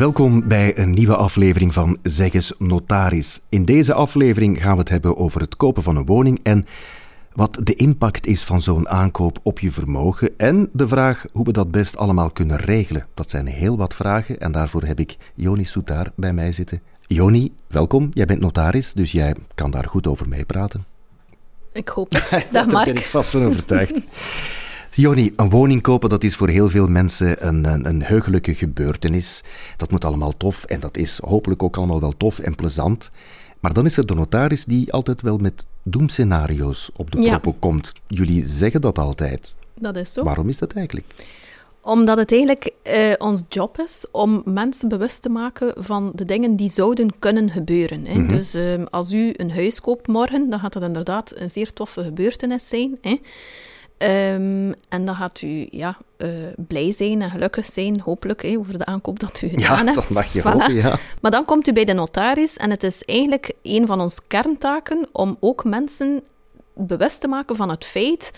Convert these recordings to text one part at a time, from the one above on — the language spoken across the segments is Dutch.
Welkom bij een nieuwe aflevering van Zeggens Notaris. In deze aflevering gaan we het hebben over het kopen van een woning en wat de impact is van zo'n aankoop op je vermogen en de vraag hoe we dat best allemaal kunnen regelen. Dat zijn heel wat vragen en daarvoor heb ik Joni Soetaar bij mij zitten. Joni, welkom. Jij bent notaris, dus jij kan daar goed over meepraten. Ik hoop het. Dag Mark. Daar ben ik vast van overtuigd. Joni, een woning kopen dat is voor heel veel mensen een, een, een heugelijke gebeurtenis. Dat moet allemaal tof en dat is hopelijk ook allemaal wel tof en plezant. Maar dan is er de notaris die altijd wel met doemscenario's op de proppen komt. Jullie zeggen dat altijd. Dat is zo. Waarom is dat eigenlijk? Omdat het eigenlijk uh, ons job is om mensen bewust te maken van de dingen die zouden kunnen gebeuren. Hè. Mm -hmm. Dus uh, als u een huis koopt morgen, dan gaat dat inderdaad een zeer toffe gebeurtenis zijn. Hè. Um, en dan gaat u ja, uh, blij zijn en gelukkig zijn, hopelijk, over de aankoop dat u gedaan ja, hebt. dat mag je voilà. hopen, ja. Maar dan komt u bij de notaris en het is eigenlijk een van onze kerntaken om ook mensen bewust te maken van het feit,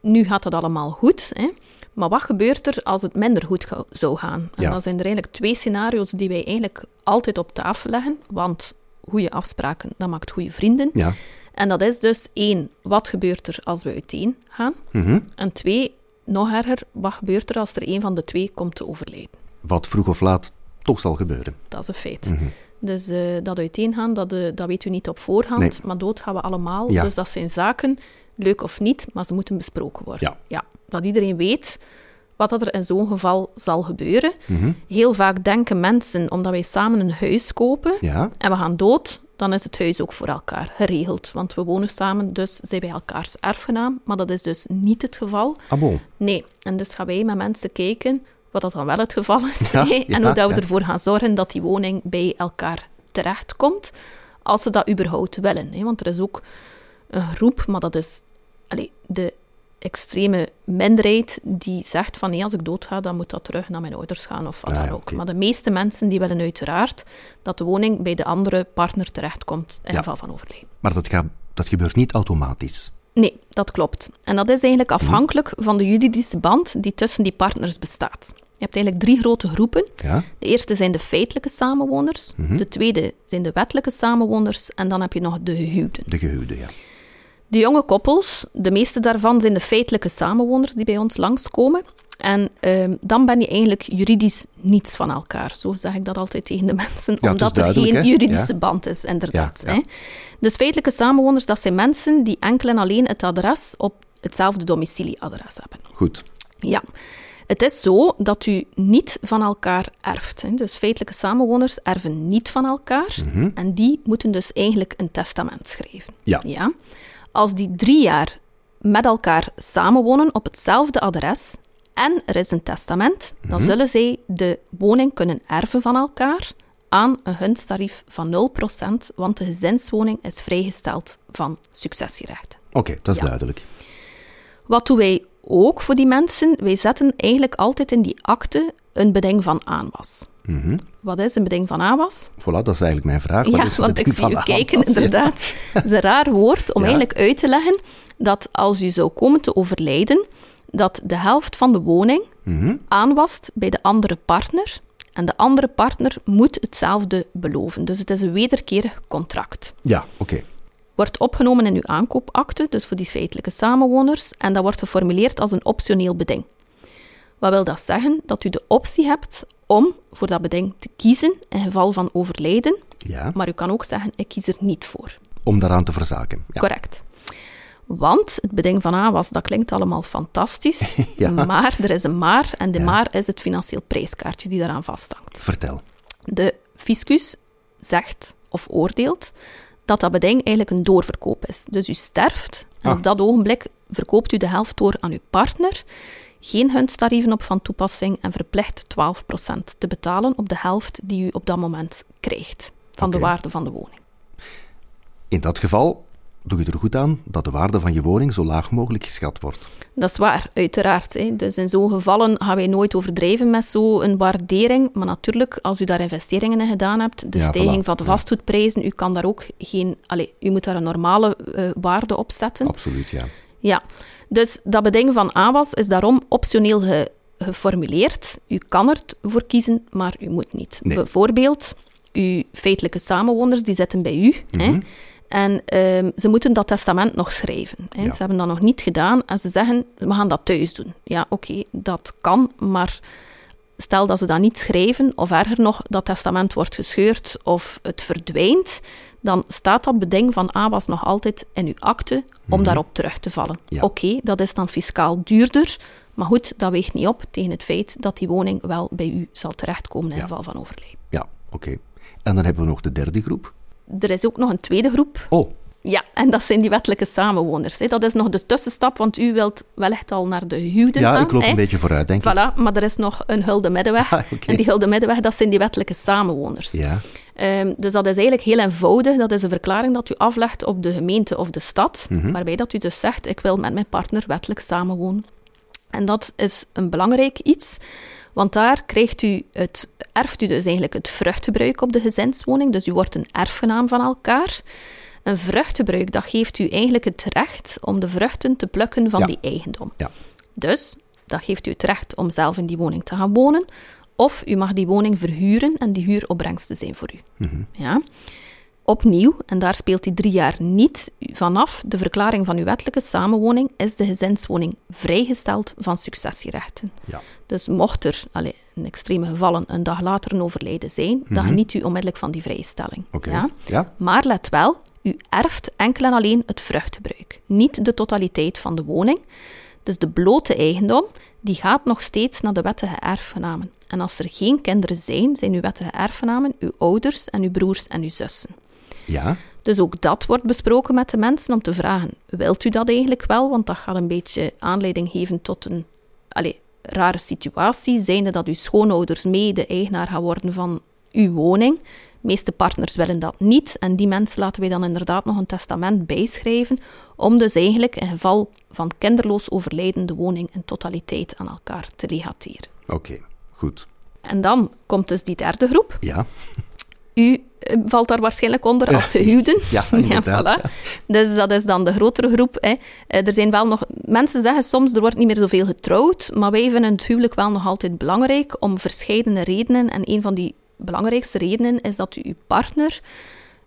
nu gaat het allemaal goed, hè, maar wat gebeurt er als het minder goed zou gaan? En Ja. dan zijn er eigenlijk twee scenario's die wij eigenlijk altijd op tafel leggen, want goede afspraken, dat maakt goede vrienden. Ja. En dat is dus één, wat gebeurt er als we uiteen gaan? Mhm. En twee, nog erger, wat gebeurt er als er een van de twee komt te overlijden? Wat vroeg of laat toch zal gebeuren. Dat is een feit. Mhm. Dus eh, dat uiteengaan, dat, eh, dat weet u niet op voorhand, Nee. maar dood gaan we allemaal. Ja. Dus dat zijn zaken, leuk of niet, maar ze moeten besproken worden. Ja. dat iedereen weet wat dat er in zo'n geval zal gebeuren. Mhm. Heel vaak denken mensen, omdat wij samen een huis kopen Ja, en we gaan dood, dan is het huis ook voor elkaar geregeld. Want we wonen samen, dus zijn wij elkaars erfgenaam. Maar dat is dus niet het geval. ah bon. Nee, en dus gaan wij met mensen kijken wat dat dan wel het geval is. Ja, hè, ja, en hoe dat we ja. ervoor gaan zorgen dat die woning bij elkaar terechtkomt. Als ze dat überhaupt willen. Hè. Want er is ook een groep, maar dat is allee, de extreme minderheid die zegt van nee, als ik doodga, dan moet dat terug naar mijn ouders gaan of wat Ah, dan ook. Maar de meeste mensen die willen uiteraard dat de woning bij de andere partner terechtkomt in Ja. geval van overlijden. Maar dat, gaat, dat gebeurt niet automatisch. Nee, dat klopt. En dat is eigenlijk afhankelijk van de juridische band die tussen die partners bestaat. Je hebt eigenlijk drie grote groepen. Ja? De eerste zijn de feitelijke samenwoners, de tweede zijn de wettelijke samenwoners en dan heb je nog de gehuwden. De gehuwde, ja. De jonge koppels, de meeste daarvan zijn de feitelijke samenwoners die bij ons langskomen. En ehm, dan ben je eigenlijk juridisch niets van elkaar. Zo zeg ik dat altijd tegen de mensen, Ja, omdat er geen juridische Ja. band is, inderdaad. Ja. Hè. Dus feitelijke samenwoners, dat zijn mensen die enkel en alleen het adres op hetzelfde domicilieadres hebben. Goed. Ja. Het is zo dat u niet van elkaar erft. Hè. Dus feitelijke samenwoners erven niet van elkaar. En die moeten dus eigenlijk een testament schrijven. Ja. Ja. Als die drie jaar met elkaar samenwonen op hetzelfde adres en er is een testament, dan zullen zij de woning kunnen erven van elkaar aan een gunstarief van 0%, want de gezinswoning is vrijgesteld van successierechten. Oké, dat is Ja. duidelijk. Wat doen wij ook voor die mensen? Wij zetten eigenlijk altijd in die akte een beding van aanwas. Mhm. Wat is een beding van aanwas? Voilà, dat is eigenlijk mijn vraag. Wat Ja, is want ik zie u kijken, aanwas? Inderdaad. Het is een raar woord om Ja. eigenlijk uit te leggen dat als u zou komen te overlijden, dat de helft van de woning Mhm. aanwast bij de andere partner en de andere partner moet hetzelfde beloven. Dus het is een wederkerig contract. Ja, oké. Wordt opgenomen in uw aankoopakte, dus voor die feitelijke samenwoners, en dat wordt geformuleerd als een optioneel beding. Wat wil dat zeggen? Dat u de optie hebt om voor dat beding te kiezen in geval van overlijden, Ja, maar u kan ook zeggen, ik kies er niet voor. om daaraan te verzaken. Ja. Correct. Want het beding van aanwas, dat klinkt allemaal fantastisch, Ja. maar er is een maar, en de Ja. maar is het financieel prijskaartje die daaraan vasthangt. Vertel. De fiscus zegt of oordeelt dat dat beding eigenlijk een doorverkoop is. Dus u sterft en Ah. op dat ogenblik verkoopt u de helft door aan uw partner. Geen gunsttarieven op van toepassing en verplicht 12% te betalen op de helft die u op dat moment krijgt van de waarde van de woning. In dat geval doe je er goed aan dat de waarde van je woning zo laag mogelijk geschat wordt. Dat is waar, uiteraard. Hè. Dus in zo'n gevallen gaan wij nooit overdrijven met zo'n waardering. Maar natuurlijk, als u daar investeringen in gedaan hebt, de Ja, stijging voilà. van de Ja. vastgoedprijzen, u kan daar ook geen... Allez, u moet daar een normale eh, waarde op zetten. Absoluut, ja. Ja, dus dat beding van aanwas is daarom optioneel ge- geformuleerd. U kan ervoor kiezen, maar u moet niet. Nee. Bijvoorbeeld, uw feitelijke samenwoners die zitten bij u. hè, Mhm. en ehm, ze moeten dat testament nog schrijven. Hè. Ja. Ze hebben dat nog niet gedaan en ze zeggen, we gaan dat thuis doen. Ja, oké, dat kan, maar stel dat ze dat niet schrijven, of erger nog, dat testament wordt gescheurd of het verdwijnt, dan staat dat beding van ABAS nog altijd in uw akte om daarop terug te vallen. Mhm. Ja. Oké, dat is dan fiscaal duurder, maar goed, dat weegt niet op tegen het feit dat die woning wel bij u zal terechtkomen in Ja. geval van overlijden. Ja, oké. En dan hebben we nog de derde groep. Er is ook nog een tweede groep, Oh, Ja, en dat zijn die wettelijke samenwoners. Hè. Dat is nog de tussenstap, want u wilt wellicht al naar de huwden ja, gaan. ik loop hè. een beetje vooruit, denk Ehm, dus dat is eigenlijk heel eenvoudig. Dat is een verklaring dat u aflegt op de gemeente of de stad, Mhm. waarbij dat u dus zegt, ik wil met mijn partner wettelijk samenwonen. En dat is een belangrijk iets, want daar krijgt u het, erft u dus eigenlijk het vruchtgebruik op de gezinswoning. Dus u wordt een erfgenaam van elkaar. Een vruchtgebruik, dat geeft u eigenlijk het recht om de vruchten te plukken van Ja. die eigendom. ja. Dus dat geeft u het recht om zelf in die woning te gaan wonen. Of u mag die woning verhuren en die huuropbrengsten zijn voor u. Mhm. Ja. Opnieuw, en daar speelt die drie jaar niet vanaf, de verklaring van uw wettelijke samenwoning is de gezinswoning vrijgesteld van successierechten. ja. Dus mocht er allee, in extreme gevallen een dag later een overlijden zijn, dan geniet u onmiddellijk van die vrijstelling. Mhm. Ja? Ja? Maar let wel, u erft enkel en alleen het vruchtgebruik, niet de totaliteit van de woning. Dus de blote eigendom, die gaat nog steeds naar de wettige erfgenamen. En als er geen kinderen zijn, zijn uw wettige erfgenamen uw ouders en uw broers en uw zussen. Ja? Dus ook dat wordt besproken met de mensen om te vragen, wilt u dat eigenlijk wel? Want dat gaat een beetje aanleiding geven tot een allee, rare situatie, zijnde dat uw schoonouders mede eigenaar gaan worden van uw woning. De meeste partners willen dat niet en die mensen laten wij dan inderdaad nog een testament bijschrijven om dus eigenlijk in geval van kinderloos overlijden de woning in totaliteit aan elkaar te legateren. Oké, goed. En dan komt dus die derde groep. Ja, U eh, valt daar waarschijnlijk onder als gehuwden. Ja, inderdaad, voilà. Dus dat is dan de grotere groep. Hè. Eh, Er zijn wel nog... Mensen zeggen soms, er wordt niet meer zoveel getrouwd, maar wij vinden het huwelijk wel nog altijd belangrijk om verschillende redenen. En een van die belangrijkste redenen is dat u uw partner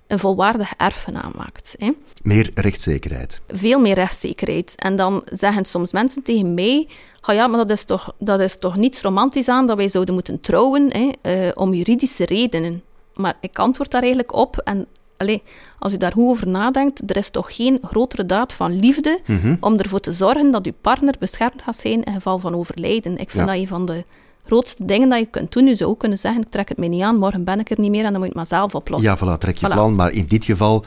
een volwaardig erfgenaam maakt. Hè. meer rechtszekerheid. Veel meer rechtszekerheid. En dan zeggen soms mensen tegen mij... "Ah ja, maar dat is, toch, dat is toch niets romantisch aan dat wij zouden moeten trouwen hè, eh, om juridische redenen. Maar ik antwoord daar eigenlijk op. En allee, als u daar goed over nadenkt, er is toch geen grotere daad van liefde Mhm. om ervoor te zorgen dat uw partner beschermd gaat zijn in geval van overlijden. Ik vind Ja. dat een van de grootste dingen dat je kunt doen. U zou ook kunnen zeggen, ik trek het mij niet aan, morgen ben ik er niet meer en dan moet je het maar zelf oplossen. Ja, voilà, trek je Voilà. plan. Maar in dit geval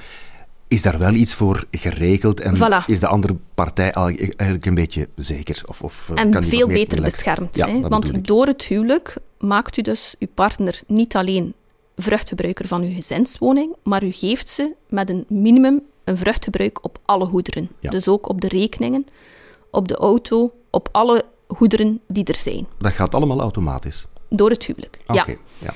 is daar wel iets voor geregeld en Voilà. is de andere partij eigenlijk een beetje zeker. Of, of, eh, En kan veel beter beschermd. Ja, Want door het huwelijk maakt u dus uw partner niet alleen vruchtgebruiker van uw gezinswoning, maar u geeft ze met een minimum een vruchtgebruik op alle goederen. Ja. Dus ook op de rekeningen, op de auto, op alle goederen die er zijn. Dat gaat allemaal automatisch. Door het huwelijk. Ja. ja.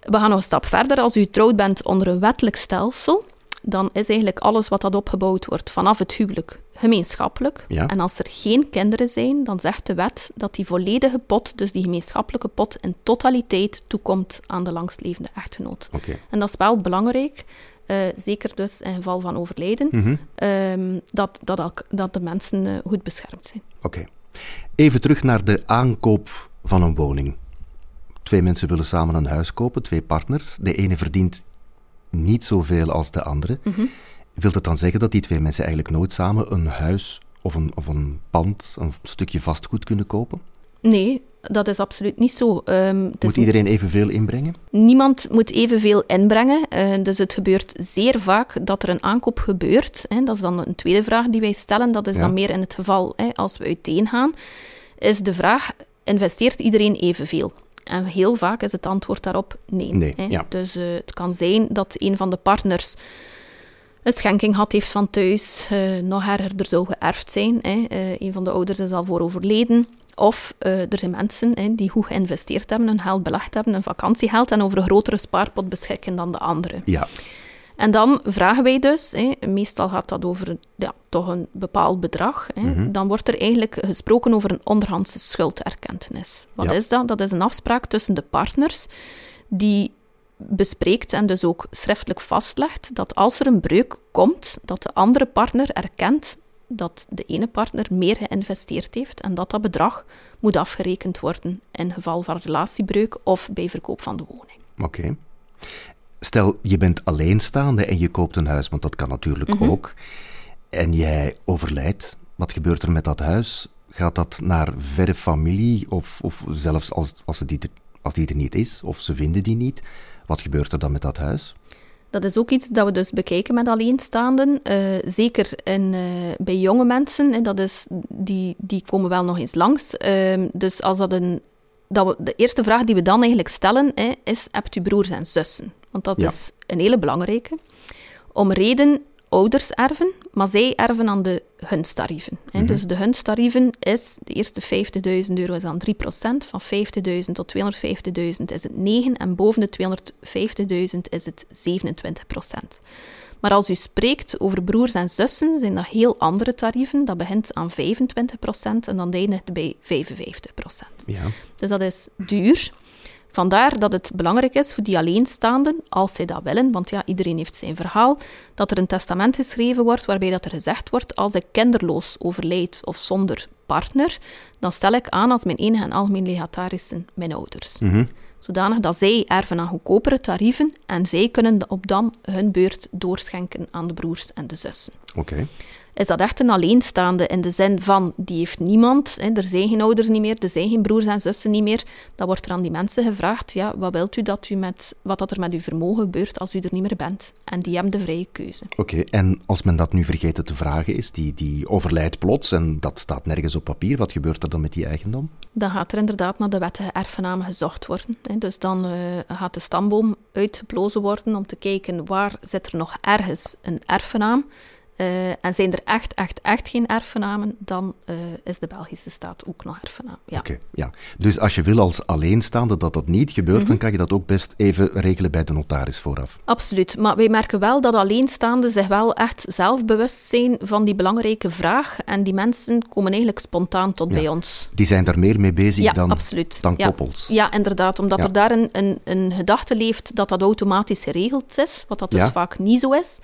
We gaan nog een stap verder. Als u getrouwd bent onder een wettelijk stelsel, dan is eigenlijk alles wat dat opgebouwd wordt vanaf het huwelijk gemeenschappelijk. Ja. En als er geen kinderen zijn, dan zegt de wet dat die volledige pot, dus die gemeenschappelijke pot, in totaliteit toekomt aan de langstlevende echtgenoot. Oké. En dat is wel belangrijk, eh, zeker dus in geval van overlijden, Mhm. ehm, dat, dat, dat de mensen eh, goed beschermd zijn. Oké. Even terug naar de aankoop van een woning. Twee mensen willen samen een huis kopen, twee partners. De ene verdient niet zoveel als de andere. Mhm. Wil dat dan zeggen dat die twee mensen eigenlijk nooit samen een huis of een, of een pand, een stukje vastgoed kunnen kopen? Nee, dat is absoluut niet zo. Ehm, is Moet iedereen evenveel inbrengen? Niemand moet evenveel inbrengen. eh, dus het gebeurt zeer vaak dat er een aankoop gebeurt. Hè. Dat is dan een tweede vraag die wij stellen. Dat is Ja. dan meer in het geval hè, als we uiteengaan. Is de vraag, investeert iedereen evenveel? En heel vaak is het antwoord daarop nee. Nee, hè. ja. Dus eh, het kan zijn dat een van de partners een schenking had heeft van thuis, eh, nog erger, er zou geërfd zijn. Hè. Een van de ouders is al voor overleden. Of eh, er zijn mensen hè, die goed geïnvesteerd hebben, hun geld belegd hebben, een vakantiegeld en over een grotere spaarpot beschikken dan de anderen. Ja. En dan vragen wij dus, hè, meestal gaat dat over ja, toch een bepaald bedrag, hè, Mhm. dan wordt er eigenlijk gesproken over een onderhandse schulderkentenis. Wat Ja. is dat? Dat is een afspraak tussen de partners die bespreekt en dus ook schriftelijk vastlegt dat als er een breuk komt, dat de andere partner erkent dat de ene partner meer geïnvesteerd heeft en dat dat bedrag moet afgerekend worden in geval van relatiebreuk of bij verkoop van de woning. Oké. Stel, je bent alleenstaande en je koopt een huis, want dat kan natuurlijk Mhm. ook. En jij overlijdt. Wat gebeurt er met dat huis? Gaat dat naar verre familie? Of, of zelfs als, als, die er, als die er niet is, of ze vinden die niet? Wat gebeurt er dan met dat huis? Dat is ook iets dat we dus bekijken met alleenstaanden. Eh, zeker in, eh, bij jonge mensen, hè, dat is, die, die komen wel nog eens langs. Ehm, dus als dat een, dat we, de eerste vraag die we dan eigenlijk stellen hè, is, hebt u broers en zussen? Want dat Ja. is een hele belangrijke. Om reden ouders erven, maar zij erven aan de gunsttarieven. Hè. Mhm. Dus de gunsttarieven is, de eerste 50.000 euro is dan 3%, van 50.000 tot 250.000 is het 9 en boven de 250.000 is het 27%. Maar als u spreekt over broers en zussen, zijn dat heel andere tarieven. Dat begint aan 25% en dan eindigt bij 55%. Ja. Dus dat is duur. Vandaar dat het belangrijk is voor die alleenstaanden, als zij dat willen, want ja, iedereen heeft zijn verhaal, dat er een testament geschreven wordt waarbij dat er gezegd wordt, als ik kinderloos overlijd of zonder partner, dan stel ik aan als mijn enige en algemeen legatarissen mijn ouders. Mhm. Zodanig dat zij erven aan goedkopere tarieven en zij kunnen op dan hun beurt doorschenken aan de broers en de zussen. Oké. Is dat echt een alleenstaande in de zin van, die heeft niemand, hè, er zijn geen ouders niet meer, er zijn geen broers en zussen niet meer, dan wordt er aan die mensen gevraagd, ja, wat wilt u dat u met, wat dat er met uw vermogen gebeurt als u er niet meer bent? En die hebben de vrije keuze. Oké, en als men dat nu vergeten te vragen is, die, die overlijdt plots en dat staat nergens op papier, wat gebeurt er dan met die eigendom? Dan gaat er inderdaad naar de wettige erfgenamen gezocht worden. Hè. Dus dan eh, gaat de stamboom uitgeplozen worden om te kijken waar zit er nog ergens een erfgenaam. Eh, en zijn er echt, echt, echt geen erfgenamen, dan eh, is de Belgische staat ook nog erfgenaam. Ja. Oké, ja. Dus als je wil als alleenstaande dat dat niet gebeurt, Mhm. dan kan je dat ook best even regelen bij de notaris vooraf. Absoluut, maar wij merken wel dat alleenstaanden zich wel echt zelf bewust zijn van die belangrijke vraag. En die mensen komen eigenlijk spontaan tot Ja. bij ons. Die zijn daar meer mee bezig Ja, dan, absoluut. dan Ja. koppels. Ja, inderdaad, omdat Ja. er daar een, een, een gedachte leeft dat dat automatisch geregeld is, wat dat dus Ja. vaak niet zo is.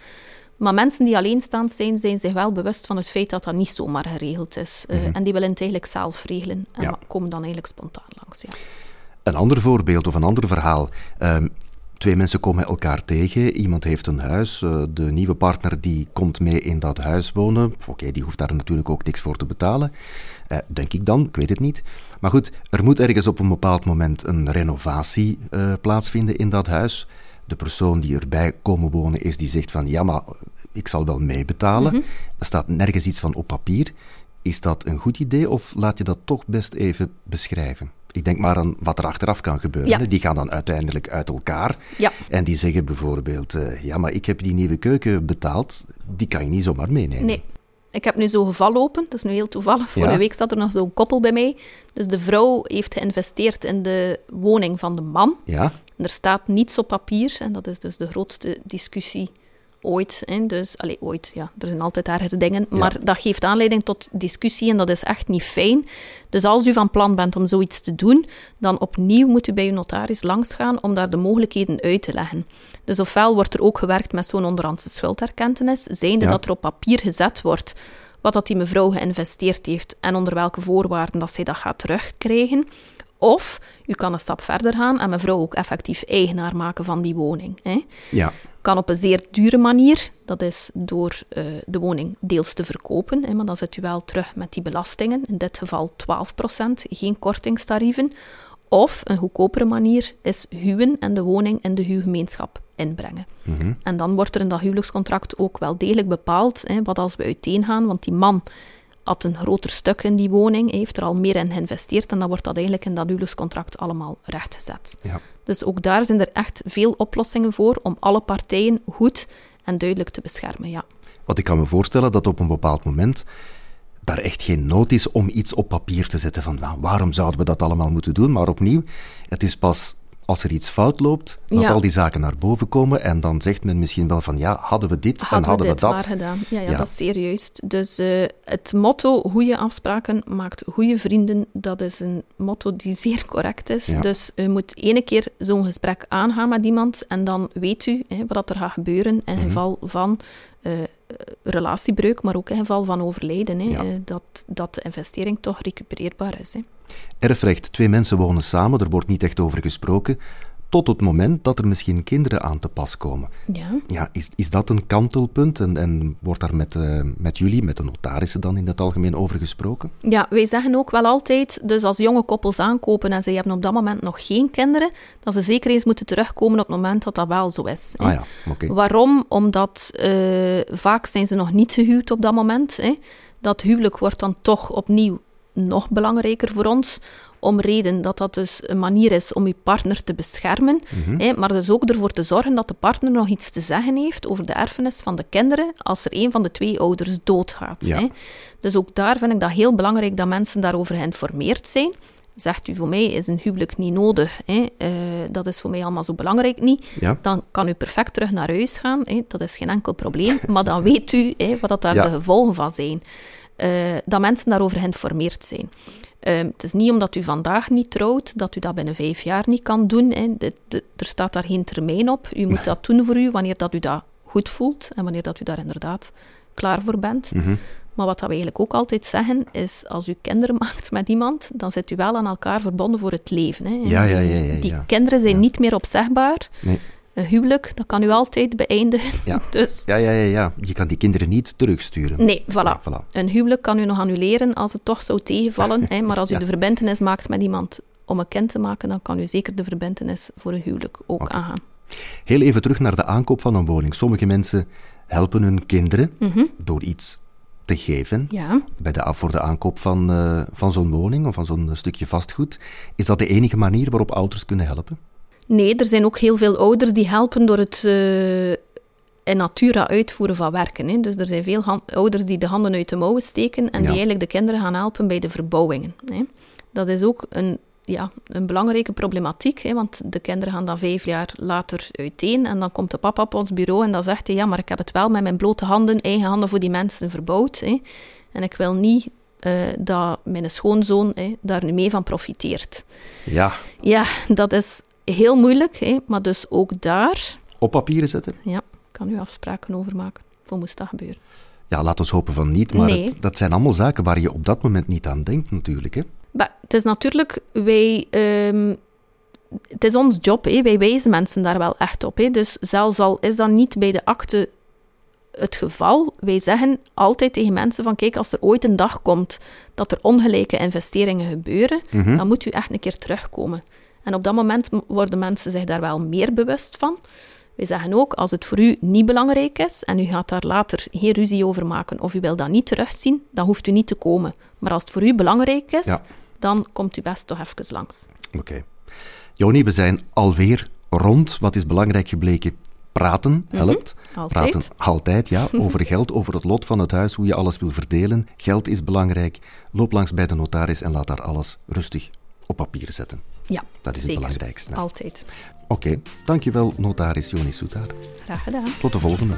Maar mensen die alleenstaand zijn, zijn zich wel bewust van het feit dat dat niet zomaar geregeld is. Eh, En die willen het eigenlijk zelf regelen en Mhm. Ja. komen dan eigenlijk spontaan langs. Ja. Een ander voorbeeld of een ander verhaal. Ehm, twee mensen komen elkaar tegen. Iemand heeft een huis. eh, de nieuwe partner die komt mee in dat huis wonen. Oké, die hoeft daar natuurlijk ook niks voor te betalen. Eh, denk ik dan, ik weet het niet. Maar goed, er moet ergens op een bepaald moment een renovatie eh, plaatsvinden in dat huis. De persoon die erbij komen wonen is die zegt van ja, maar ik zal wel meebetalen. Er staat nergens iets van op papier. Is dat een goed idee of laat je dat toch best even beschrijven? Ik denk maar aan wat er achteraf kan gebeuren. Ja. Die gaan dan uiteindelijk uit elkaar. Ja. En die zeggen bijvoorbeeld, eh, ja, maar ik heb die nieuwe keuken betaald. Die kan je niet zomaar meenemen. Nee. Ik heb nu zo'n geval open, dat is nu heel toevallig. Vorige Ja. week zat er nog zo'n koppel bij mij. Dus de vrouw heeft geïnvesteerd in de woning van de man. Ja? En er staat niets op papier en dat is dus de grootste discussie ooit. Hè. Dus, allee, ooit, ja, er zijn altijd ergere dingen. Maar dat geeft aanleiding tot discussie en dat is echt niet fijn. Dus als u van plan bent om zoiets te doen, dan opnieuw moet u bij uw notaris langsgaan om daar de mogelijkheden uit te leggen. Dus ofwel wordt er ook gewerkt met zo'n onderhandse schuldherkentenis, zijnde Ja. dat er op papier gezet wordt wat dat die mevrouw geïnvesteerd heeft en onder welke voorwaarden dat zij dat gaat terugkrijgen. Of u kan een stap verder gaan en mevrouw ook effectief eigenaar maken van die woning. Hè. Ja. Kan op een zeer dure manier, dat is door eh, de woning deels te verkopen, hè, maar dan zit u wel terug met die belastingen, in dit geval 12%, geen kortingstarieven. Of een goedkopere manier is huwen en de woning in de huwgemeenschap inbrengen. Mhm. En dan wordt er in dat huwelijkscontract ook wel degelijk bepaald hè, wat als we uiteengaan, want die man had een groter stuk in die woning, heeft er al meer in geïnvesteerd en dan wordt dat eigenlijk in dat huwelijkscontract allemaal rechtgezet. ja. Dus ook daar zijn er echt veel oplossingen voor om alle partijen goed en duidelijk te beschermen. Ja. Want ik kan me voorstellen dat op een bepaald moment daar echt geen nood is om iets op papier te zetten van "Nou, waarom zouden we dat allemaal moeten doen. Maar opnieuw, het is pas als er iets fout loopt, dat al die zaken naar boven komen en dan zegt men misschien wel van ja, hadden we dit hadden en hadden we, we, dat. maar gedaan. Ja, ja, dat is juist. Dus uh, het motto goede afspraken maakt goede vrienden, dat is een motto die zeer correct is. Dus u moet ene keer zo'n gesprek aangaan met iemand en dan weet u hè, wat er gaat gebeuren in mm geval van relatiebreuk, maar ook in geval van overlijden. Hè, ja. uh, dat, dat de investering toch recupereerbaar is. Hè. Erfrecht, twee mensen wonen samen, er wordt niet echt over gesproken tot het moment dat er misschien kinderen aan te pas komen. Ja. ja is, is dat een kantelpunt en, en wordt daar met, uh, met jullie, met de notarissen dan in het algemeen over gesproken? Ja, wij zeggen ook wel altijd, dus als jonge koppels aankopen en ze hebben op dat moment nog geen kinderen, dat ze zeker eens moeten terugkomen op het moment dat dat wel zo is. Ah ja, oké. Okay. Waarom? Omdat uh, vaak zijn ze nog niet gehuwd op dat moment. Hè. Dat huwelijk wordt dan toch opnieuw nog belangrijker voor ons, om reden dat dat dus een manier is om je partner te beschermen, mm -hmm. hè, maar dus ook ervoor te zorgen dat de partner nog iets te zeggen heeft over de erfenis van de kinderen als er een van de twee ouders doodgaat. Ja. Hè. Dus ook daar vind ik dat heel belangrijk dat mensen daarover geïnformeerd zijn. Zegt u voor mij is een huwelijk niet nodig, hè? Uh, dat is voor mij allemaal zo belangrijk niet, ja. dan kan u perfect terug naar huis gaan, hè? dat is geen enkel probleem, maar dan weet u hè, wat dat daar Ja. de gevolgen van zijn. Uh, dat mensen daarover geïnformeerd zijn. Uh, het is niet omdat u vandaag niet trouwt, dat u dat binnen vijf jaar niet kan doen. Hè. De, de, er staat daar geen termijn op. U moet dat doen voor u wanneer dat u dat goed voelt en wanneer dat u daar inderdaad klaar voor bent. Mhm. Maar wat dat we eigenlijk ook altijd zeggen, is als u kinderen maakt met iemand, dan zit u wel aan elkaar verbonden voor het leven. Hè. Ja, ja, ja, ja, Die kinderen zijn niet meer opzegbaar. Nee. Een huwelijk, dat kan u altijd beëindigen. Ja. Dus Ja, ja, ja, ja. Je kan die kinderen niet terugsturen. Nee, voilà. Een huwelijk kan u nog annuleren als het toch zou tegenvallen. hè, maar als u Ja. de verbintenis maakt met iemand om een kind te maken, dan kan u zeker de verbintenis voor een huwelijk ook aangaan. Heel even terug naar de aankoop van een woning. Sommige mensen helpen hun kinderen Mhm. door iets te geven Ja. bij de, voor de aankoop van, eh, van zo'n woning of van zo'n stukje vastgoed. Is dat de enige manier waarop ouders kunnen helpen? Nee, er zijn ook heel veel ouders die helpen door het eh, in natura uitvoeren van werken. Hè. Dus er zijn veel ouders die de handen uit de mouwen steken en Ja. die eigenlijk de kinderen gaan helpen bij de verbouwingen. Hè. Dat is ook een, ja, een belangrijke problematiek, hè, want de kinderen gaan dan vijf jaar later uiteen en dan komt de papa op ons bureau en dan zegt hij, ja, maar ik heb het wel met mijn blote handen, eigen handen voor die mensen verbouwd. Hè. En ik wil niet eh, dat mijn schoonzoon hè, daar nu mee van profiteert. Ja, Ja, dat is heel moeilijk, hè, maar dus ook daar op papieren zetten? ja, kan u afspraken over maken. Hoe moest dat gebeuren? Ja, laat ons hopen van niet, maar Nee. het- dat zijn allemaal zaken waar je op dat moment niet aan denkt natuurlijk. Hè? Maar het is natuurlijk, wij, ehm, het is ons job, hè. wij wijzen mensen daar wel echt op. Hè. Dus zelfs al is dat niet bij de akte het geval, wij zeggen altijd tegen mensen van kijk, als er ooit een dag komt dat er ongelijke investeringen gebeuren, Mhm. dan moet u echt een keer terugkomen. En op dat moment worden mensen zich daar wel meer bewust van. Wij zeggen ook, als het voor u niet belangrijk is en u gaat daar later geen ruzie over maken of u wil dat niet terugzien, dan hoeft u niet te komen. Maar als het voor u belangrijk is, Ja. dan komt u best toch even langs. Oké. Joni, we zijn alweer rond. Wat is belangrijk gebleken? Praten helpt. Mhm. Altijd. Praten altijd, ja. Over geld, over het lot van het huis, hoe je alles wil verdelen. Geld is belangrijk. Loop langs bij de notaris en laat daar alles rustig op papier zetten. Ja, Dat is zeker. het belangrijkste. Altijd. Oké, dankjewel notaris Joni Soetaar. Graag gedaan. Tot de volgende.